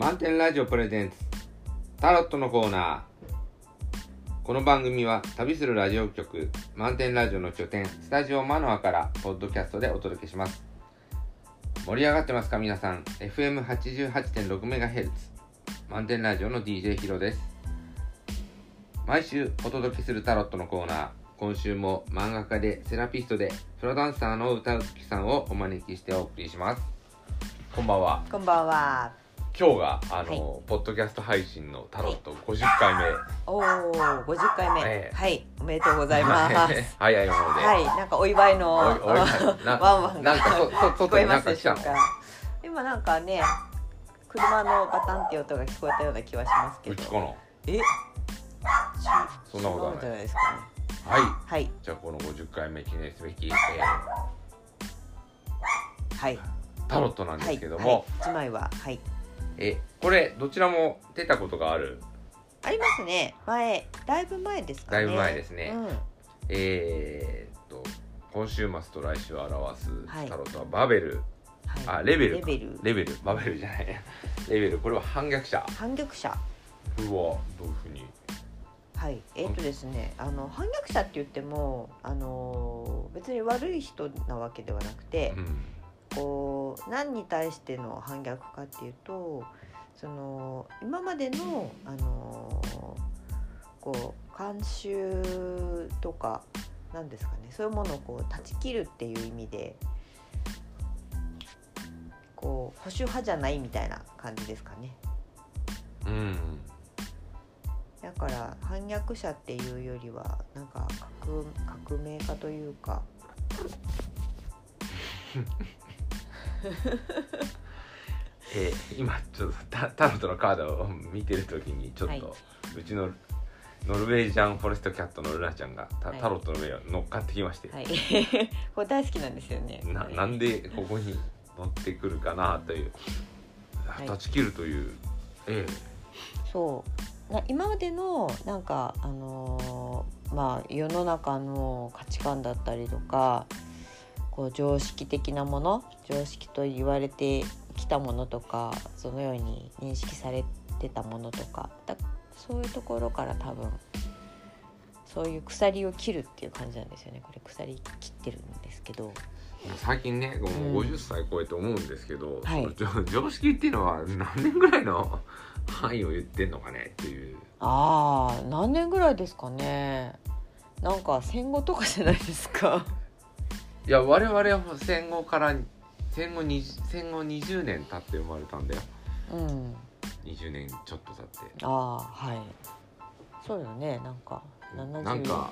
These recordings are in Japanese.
満点ラジオプレゼンツタロットのコーナー。この番組は旅するラジオ局満点ラジオの拠点スタジオマノアからポッドキャストでお届けします。盛り上がってますか皆さん。FM88.6MHz 満点ラジオの DJ ヒロです。毎週お届けするタロットのコーナー。今週も漫画家でセラピストでプロダンサーの歌うつきさんをお招きしてお送りします。こんばんは。こんばんは。今日があの、ポッドキャスト配信のタロット50回目、おお、五十回目、ええ。はい、おめでとうございます。早いもので、はい、なんかお祝いのおい。なワンワンがなんかそそ聞こ外になえますんか来たの？でしょうか？今なんかね、車のバタンっていう音が聞こえたような気はしますけど。うちかなえ、ちそんなことはないじゃないですかね。はい。はい、じゃあこの50回目記念すべき、えはい。ータロットなんではい、すけども、はい。一枚は。はい。えこれどちらも出たことがある？ありますね。前、だいぶ前ですかね。だいぶ前ですね。うん、えー、っと今週末と来週を表すはいタロットはバベル、はい。あレベルか。レベル。レベル。バベルじゃない。レベル。これは反逆者。反逆者。これはどういうふうに？はい、えっ、とですね、あの反逆者って言っても、あの別に悪い人なわけではなくて、うんこう何に対しての反逆かっていうと、その今までのあのこう慣習とかなんですかね、そういうものをこう断ち切るっていう意味で。こう保守派じゃないみたいな感じですかね。うんだから反逆者っていうよりはなんか革革命家というか えー今ちょっとタタロットのカードを見てる時にちょっと、はい。うちのノルウェージャンフォレストキャットのルナちゃんがタ,、はい。タロットの上を乗っかってきまして、はい。これ大好きなんですよね。ななんでここに乗ってくるかなという、い。断ち切るという、え。そう。な今までのなんかあのーまあ世の中の価値観だったりとかこう常識的なもの常識と言われてきたものとかそのように認識されてたものとかだそういうところから多分そういう鎖を切るっていう感じなんですよね。これ鎖切ってるんですけど。え最近ねもうん。う50歳超えて思うんですけど、はい。その常常識っていうのは何年ぐらいの範囲を言ってんのかね？っていう。ああ何年ぐらいですかね。なんか戦後とかじゃないですかいや我々は戦後から戦後に戦後20年経って生まれたんだよ。うん20年ちょっと経って。ああはい。そうよねなんか。70なんか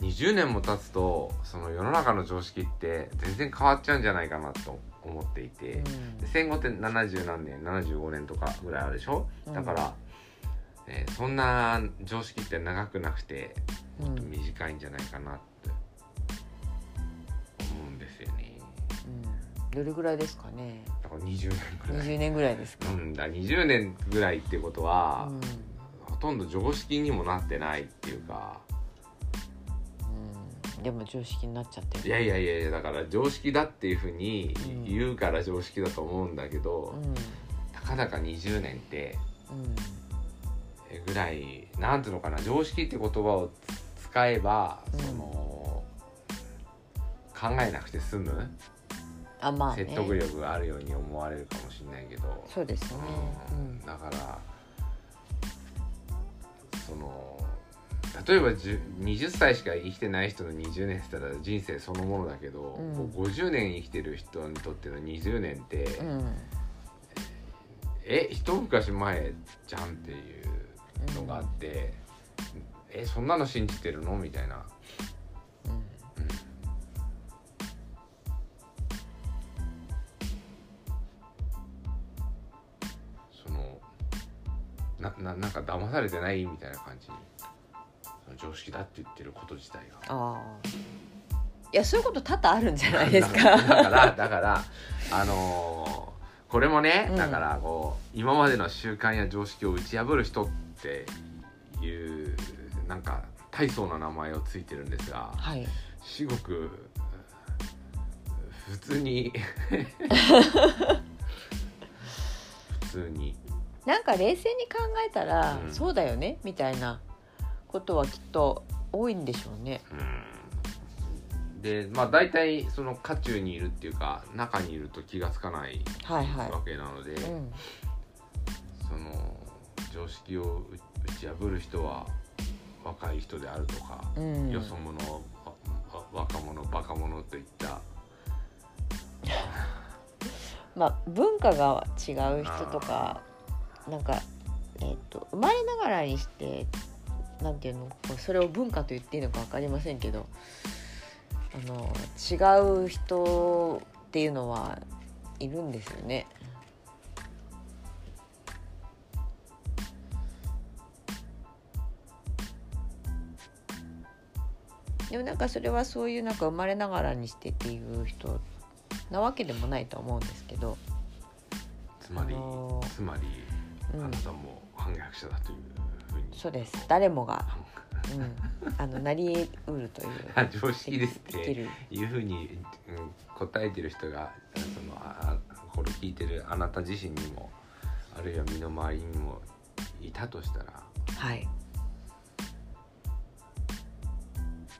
うん。20年も経つとその世の中の常識って全然変わっちゃうんじゃないかなと思っていて、うん。で戦後って70何年75年とかぐらいあるでしょ？うん。だから、えーそんな常識って長くなくてうん。もっと短いんじゃないかなって。思うんですよね。うん。どれぐらいですかね。だから20年ぐらい。20年ぐらいですか、うん。だ20年ぐらいってことは、うん。ほとんど常識にもなってないっていうか。うん。でも常識になっちゃってる。いやいやいやいやだから常識だっていうふうにうん。言うから常識だと思うんだけど、うん。たかだか20年ってうん。えぐらいなんていうのかな常識って言葉を使えば、うん。その考えなくて済む、あまあね。説得力があるように思われるかもしれないけど、そうですね。うん。だからその例えば10 20歳しか生きてない人の20年って言ったら人生そのものだけど、うん。こう50年生きてる人にとっての20年って、うんうん。え一昔前じゃんっていうのがあって、えそんなの信じてるの？みたいな、うん。うんそのなななんか騙されてない？みたいな感じに。常識だって言ってること自体が。ああ。いやそういうこと多々あるんじゃないですだだかからだからあのーこれもね、うん。だからこう今までの習慣や常識を打ち破る人っていうなんか大層な名前をついてるんですがはい。至極普通に通に。なんか冷静に考えたら、うん。そうだよねみたいなことはきっと多いんでしょうね。うんでまあ大体その渦中にいるっていうか中にいると気がつかないはいはい。わけなので、うん、その常識を打ち破る人は若い人であるとか、うん、よそ者わわ若者バカ者といった まあ文化が違う人とかなんか、えー、と生まれながらにしてなんていうのこうそれを文化と言っていいのか分かりませんけどあの違う人っていうのはいるんですよね。でもなんかそれはそういうなんか生まれながらにしてっていう人なわけでもないと思うんですけど、つまり、あのーつまり、うん。あなたも反逆者だというふうに。そうです。誰もが、うん、あのなりうるという。あ常識ですって。いうふうに、うん、答えてる人がそのああこれ聞いてるあなた自身にもあるいは身の回りにもいたとしたらはい。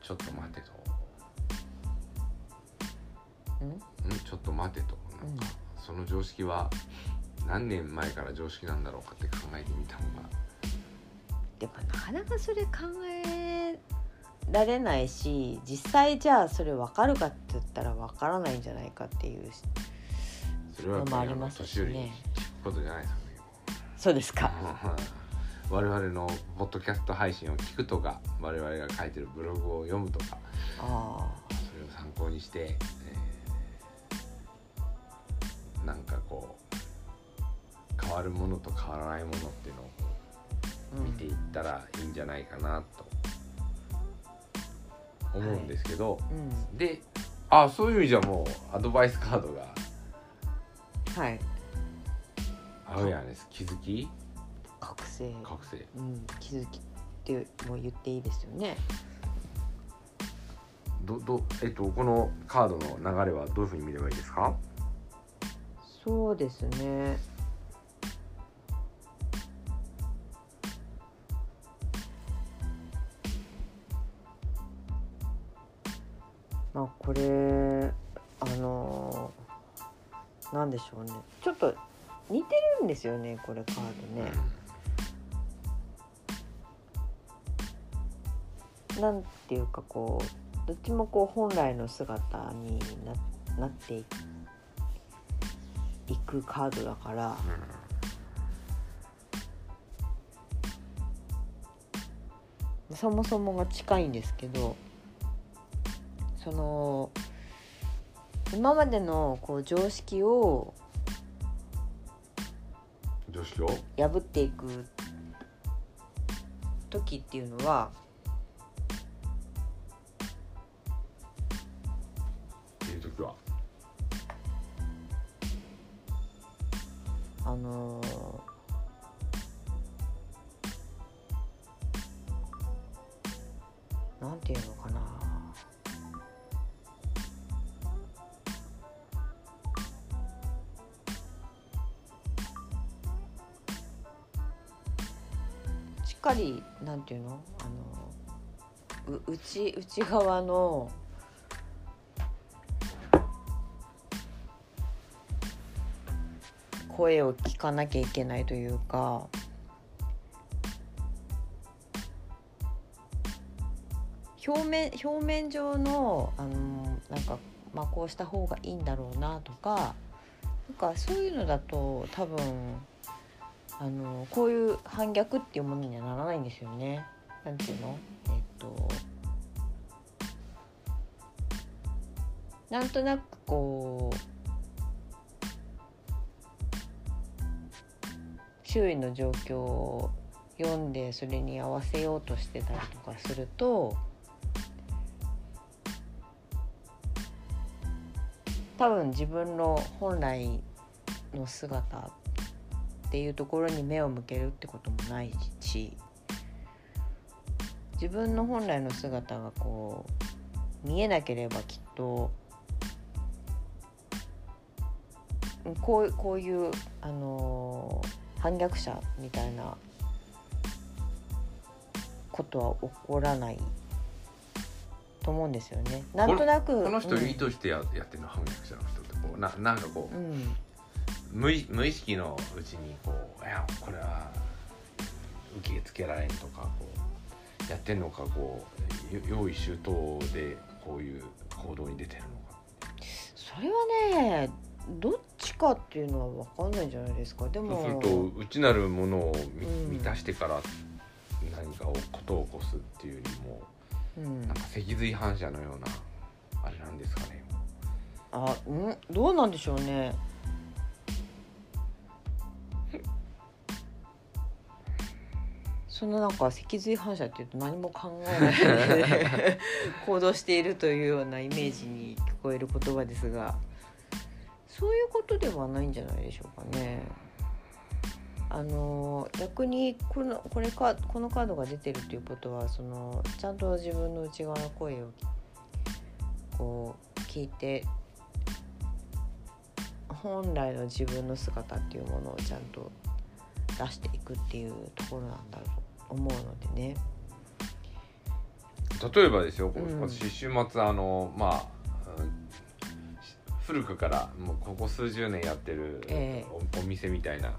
ちょっと待てと、うん？うん、ちょっと待てと。なんか、その常識は何年前から常識なんだろうかって考えてみた方がでもなかなかそれ考えられないし実際じゃあそれ分かるかって言ったら分からないんじゃないかっていうののもありますしね。聞くことじゃないですかね。そうですか。我々のポッドキャスト配信を聞くとか我々が書いてるブログを読むとかあそれを参考にして、えーなんかこう変わるものと変わらないものっていうのを見ていったらいいんじゃないかなと思うんですけど、うん。であそういう意味じゃもうアドバイスカードが。はい。アウェアネス気づき？覚醒、覚醒。うん、気づきっても言っていいですよね。どどえっとこのカードの流れはどういうふうに見ればいいですか？そうですねまあこれあのなんでしょうね。ちょっと似てるんですよねこれカードね。なんていうかこうどっちもこう本来の姿にななっていいくカードだから。そもそもが近いんですけどその今までのこう常識をうん、常識を？破っていく時っていうのはっていう時は？あの内内側の声を聞かなきゃいけないというか表面表面上のあのなんか、まあ、こうした方がいいんだろうなとかなんかそういうのだと多分あのこういう反逆っていうものにはならないんですよね。なんていうの？えっとなんとなくこう周囲の状況を読んでそれに合わせようとしてたりとかすると多分自分の本来の姿っていうところに目を向けるってこともないし自分の本来の姿がこう見えなければきっとこうこういうあのー反逆者みたいなことは起こらないと思うんですよね。なんとなくこの人うん意図してや,、やってるの反逆者の人ってこう。ななんかこう、うん。無意無意識のうちにこういやこれは受け付けられんとかこうやってんのかこうよ用意周到でこういう行動に出てるのか。それはねどっちかっていうのは分かんないんじゃないですか。でそうもすると内なるものを満たしてから何かをことを起こすっていうよりもうん。なんか脊髄反射のようなあれなんですかね。あうん？どうなんでしょうね。そのなんか脊髄反射っていうと何も考えないで 行動しているというようなイメージに聞こえる言葉ですがそういうことではないんじゃないでしょうかね。あの逆にこのこれかこのカードが出てるということはそのちゃんと自分の内側の声をこう聞いて本来の自分の姿っていうものをちゃんと出していくっていうところなんだろうと思うのでね。例えばですよ、うん私週末あのまあ、うん古くからもうここ数十年やってるええ。おお店みたいな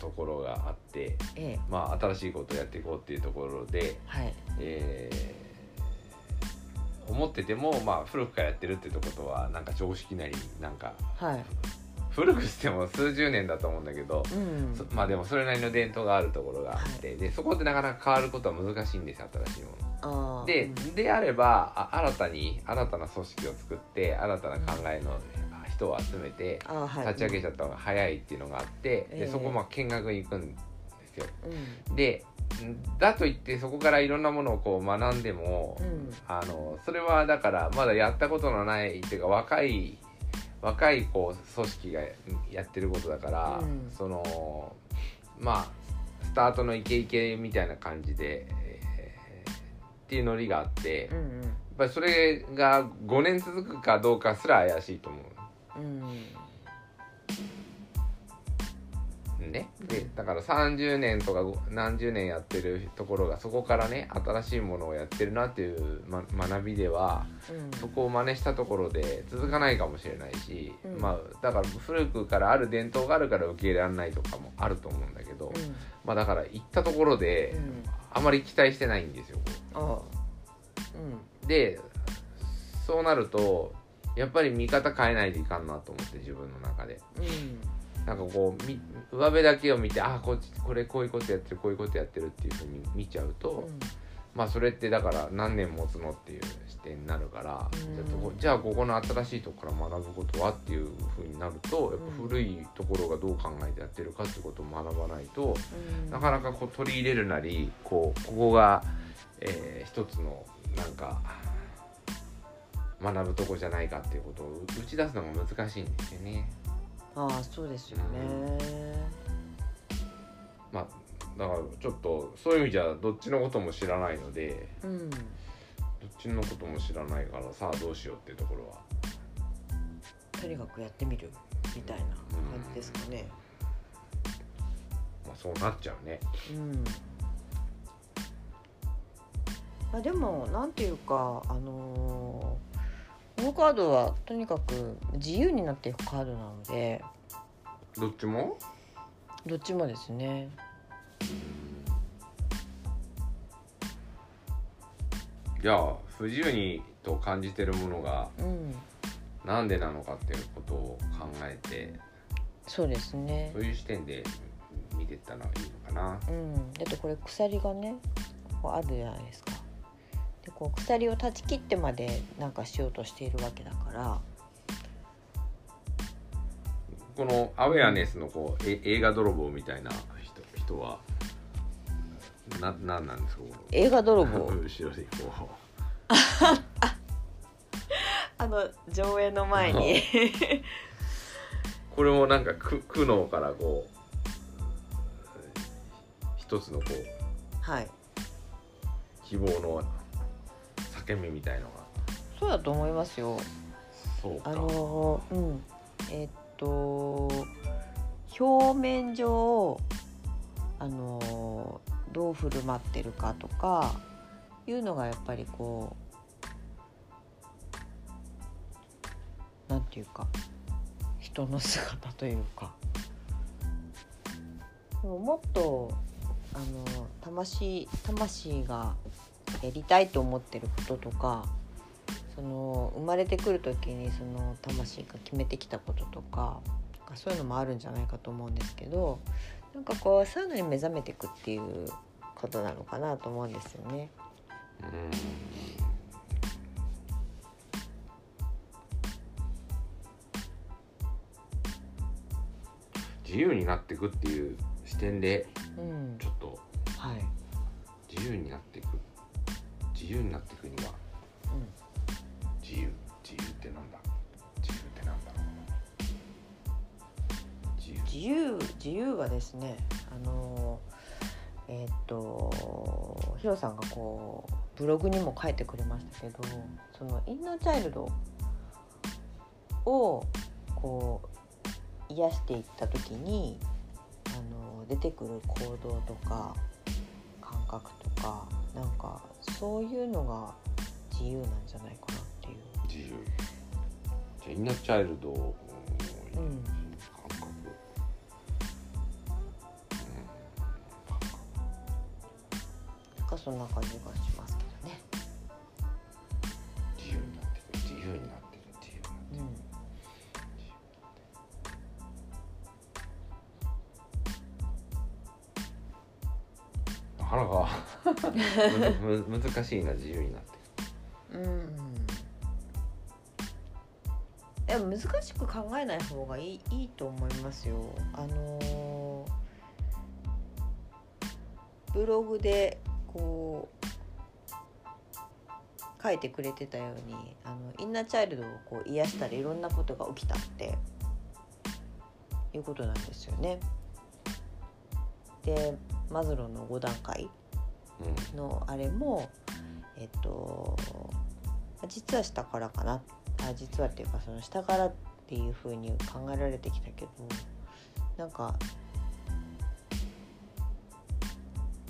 と,、ころがあって、ええ。まあ、新しいことをやっていこうっていうところで、はい。えー思ってても、まあ、古くからやってるってことはなんか常識なりなんかはい。古くしても数十年だと思うんだけど、うん。そまあでもそれなりの伝統があるところがあって、でそこでなかなか変わることは難しいんですよ新しいもの。でうんであればあ新たに新たな組織を作って新たな考えの人を集めて立ち上げちゃった方が早いっていうのがあって、ええ。でそこまあ見学に行くんですよ。うん。でだといってそこからいろんなものをこう学んでも、うん。あのそれはだからまだやったことのないっていうか若い若いこう組織がやってることだから、うん。そのまあスタートのイケイケみたいな感じで、えーっていうノリがあって、やっうん。ぱりそれが5年続くかどうかすら怪しいと思う。うん。うんね、でだから30年とかご何十年やってるところがそこからね新しいものをやってるなっていう、ま、学びではうん。そこを真似したところで続かないかもしれないし、うん。まあだから古くからある伝統があるから受け入れられないとかもあると思うんだけど、うん。まあだから行ったところでうん。あまり期待してないんですよ。うん。でそうなるとやっぱり見方変えないといかんなと思って自分の中で。うん。なんかこうみ上辺だけを見てあこっちこれこういうことやってるこういうことやってるっていうふうに見ちゃうと、まあそれってだから何年持つのっていう視点になるから、うん。じゃあこじゃあここの新しいとこから学ぶことはっていうふうになるとやっぱ古いところがどう考えてやってるかっていうことを学ばないと、うん。なかなかこう取り入れるなりこうここが、えー一つのなんか学ぶとこじゃないかっていうことを打ち出すのが難しいんですよね。ああそうですよね。まあだからちょっとそういう意味じゃどっちのことも知らないのでうんどっちのことも知らないからさあどうしようっていうところは。とにかくやってみるみたいな感じですかね。まあそうなっちゃうね。うん。まあでもなんていうかあのーこのカードはとにかく自由になっていくカードなのでどっちも？どっちもですね。じゃあ不自由にと感じてるものがうん。なんでなのかっていうことを考えてそうですね。そういう視点で見てったらいいのかな。うん。だってこれ鎖がねこうあるじゃないですか。でこう鎖を断ち切ってまでなんかしようとしているわけだから。このアウェアネスのこうえ映画泥棒みたいな人人はななんなんですか？映画泥棒？後ろでこ あの上映の前に。う これもなんか苦苦悩からこう一つのこうはい。希望の叫びみたいのが。そうだと思いますよ。そうか。あのうん。えーっと表面上あのどう振る舞ってるかとかいうのがやっぱりこうなんていうか人の姿というか。でももっとあの魂魂がやりたいと思ってることとかその生まれてくる時にその魂が決めてきたこととかそういうのもあるんじゃないかと思うんですけどなんかこうそういうのに目覚めていくっていうことなのかなと思うんですよね。自由になっていくっていう視点でうん。ちょっとはい。自由になっていく自由になっていくにはうん自由自由ってなんだ？自由ってなんだ？ろう自由。自由自由はですねあのえーっとヒロさんがこうブログにも書いてくれましたけどそのインナーチャイルドをこう癒していった時にあの出てくる行動とか感覚とかなんかそういうのが自由なんじゃないかなっていう。自由。じゃあインナーチャイルドのうん。なんかそんな感じがしなかなか むむ難しいな自由になっていうんでも難しく考えない方がいいいいと思いますよ。あのーブログでこう書いてくれてたようにあのインナーチャイルドをこう癒したらいろんなことが起きたっていうことなんですよね。でマズローの5段階くのあれもえっと実は下からかな。あ実はっていうかその下からっていう風に考えられてきたけどなんか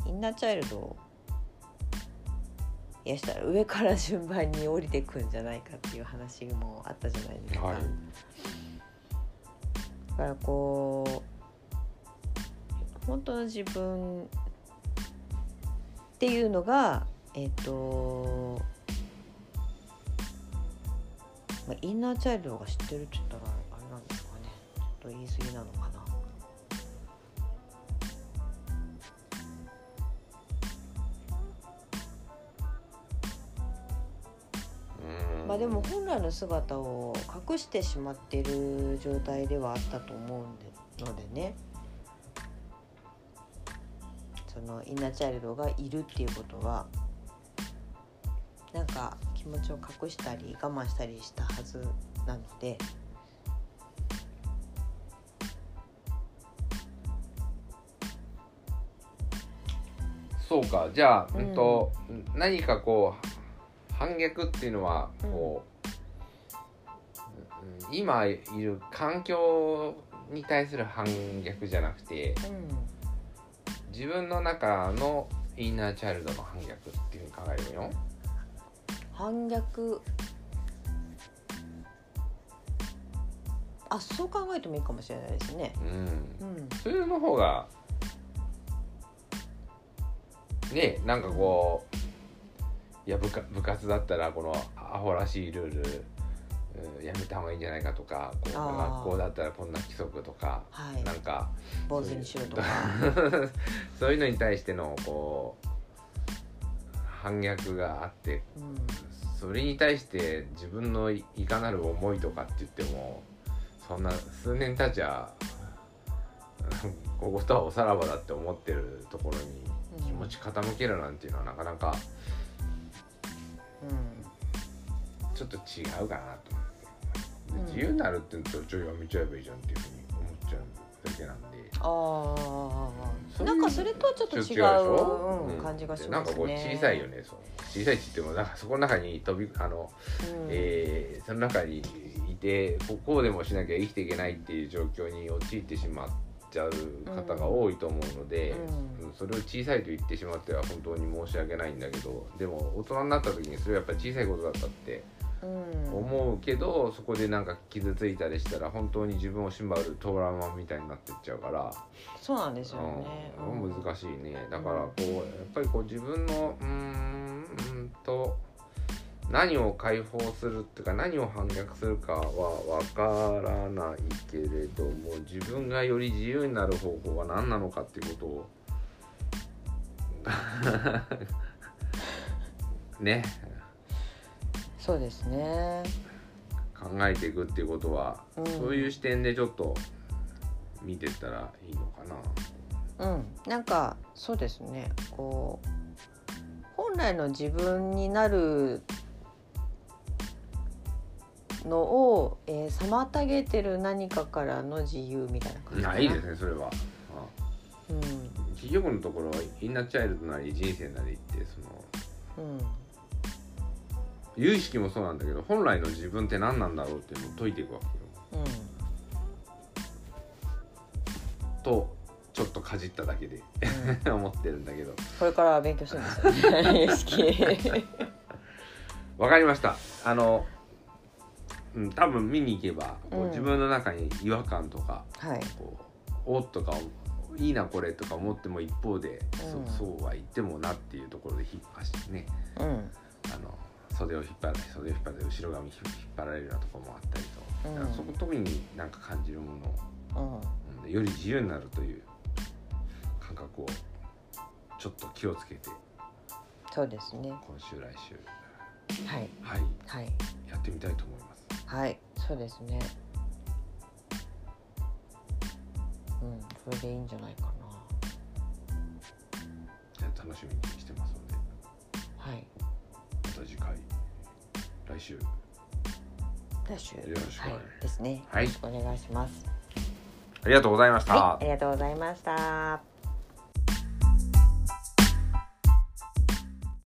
インナーチャイルドを癒したら上から順番に降りてくんじゃないかっていう話もあったじゃないですか。はい。だからこう本当の自分っていうのがえっ、と、まあ、インナーチャイルドが知ってるって言ったらあれなんですかね。ちょっと言い過ぎなのかな。うん。まあでも本来の姿を隠してしまっている状態ではあったと思うんでのでね。そのインナーチャイルドがいるっていうことはなんか気持ちを隠したり我慢したりしたはずなのでそうか。じゃあ、ううんんと何かこう反逆っていうのはこう、うん。今いる環境に対する反逆じゃなくてう自分の中のインナーチャイルドの反逆っていうふうに考えるよ。ん反逆？あそう考えてもいいかもしれないですね。うんうんそれの方がねなんかこういや部下部活だったらこのアホらしいルール、うんやめた方がいいんじゃないかとか学校だったらこんな規則とか、はい。なんか坊主にしろとか。そういうのに対してのこう反逆があってうん。それに対して自分のいいかなる思いとかって言ってもそんな数年経ちゃこことはおさらばだって思ってるところにうん。気持ち傾けるなんていうのはなかなかうん。ちょっと違うかなと思自由になるって言うとちょいやめちゃえばいいじゃんっていうふうに思っちゃうだけなんで。ああなんかそれとはちょっと違う感じがしますね。なんかこう小さいよねそう。小さいって言ってもなんかそこの中に飛びあの、うん。えーその中にいてここうでもしなきゃ生きていけないっていう状況に陥ってしまっちゃう方が多いと思うので、うん。うん。それを小さいと言ってしまっては本当に申し訳ないんだけどでも大人になった時にそれはやっぱり小さいことだったってうん思うけど、そこでなんか傷ついたりしたら本当に自分を縛るトラウマみたいになってっちゃうから。そうなんですよね、うん。うん。難しいね。だからこうやっぱりこう自分のうーんうんと何を解放するっていうか何を反逆するかは分からないけれども自分がより自由になる方法は何なのかっていうことを ねそうですね考えていくっていうことは、うんそういう視点でちょっと見てったらいいのかな。うんなんかそうですねこう本来の自分になるのを、えー妨げてる何かからの自由みたいな感じかな。あいいですねそれは。あうん結局のところはインナーチャイルドなり人生なりってそのうん有意識もそうなんだけど本来の自分って何なんだろうっていうのを解いていくわけよ。うんとちょっとかじっただけでうん思ってるんだけどこれから勉強するんですよね。意識。わかりましたあの、うん、多分見に行けばこううん自分の中に違和感とか、はい。こうおっとかいいなこれとか思っても一方で、うんそそうは言ってもなっていうところで引っ張してねうん。あの袖を引っ張ら袖を引っ張って後ろ髪引っ張られるようなところもあったりと、うんだからそこ特になんか感じるものをうん。うんより自由になるという感覚をちょっと気をつけてそうですね。今週来週はい。はいはい。やってみたいと思いますはい。そうですね。うん。それでいいんじゃないかじゃあ楽しみにしてますのでな。はい。また次回来週来週。よろしくお願いはい。ですね。はいよろしくお願いします。ありがとうございました、はい。ありがとうございました。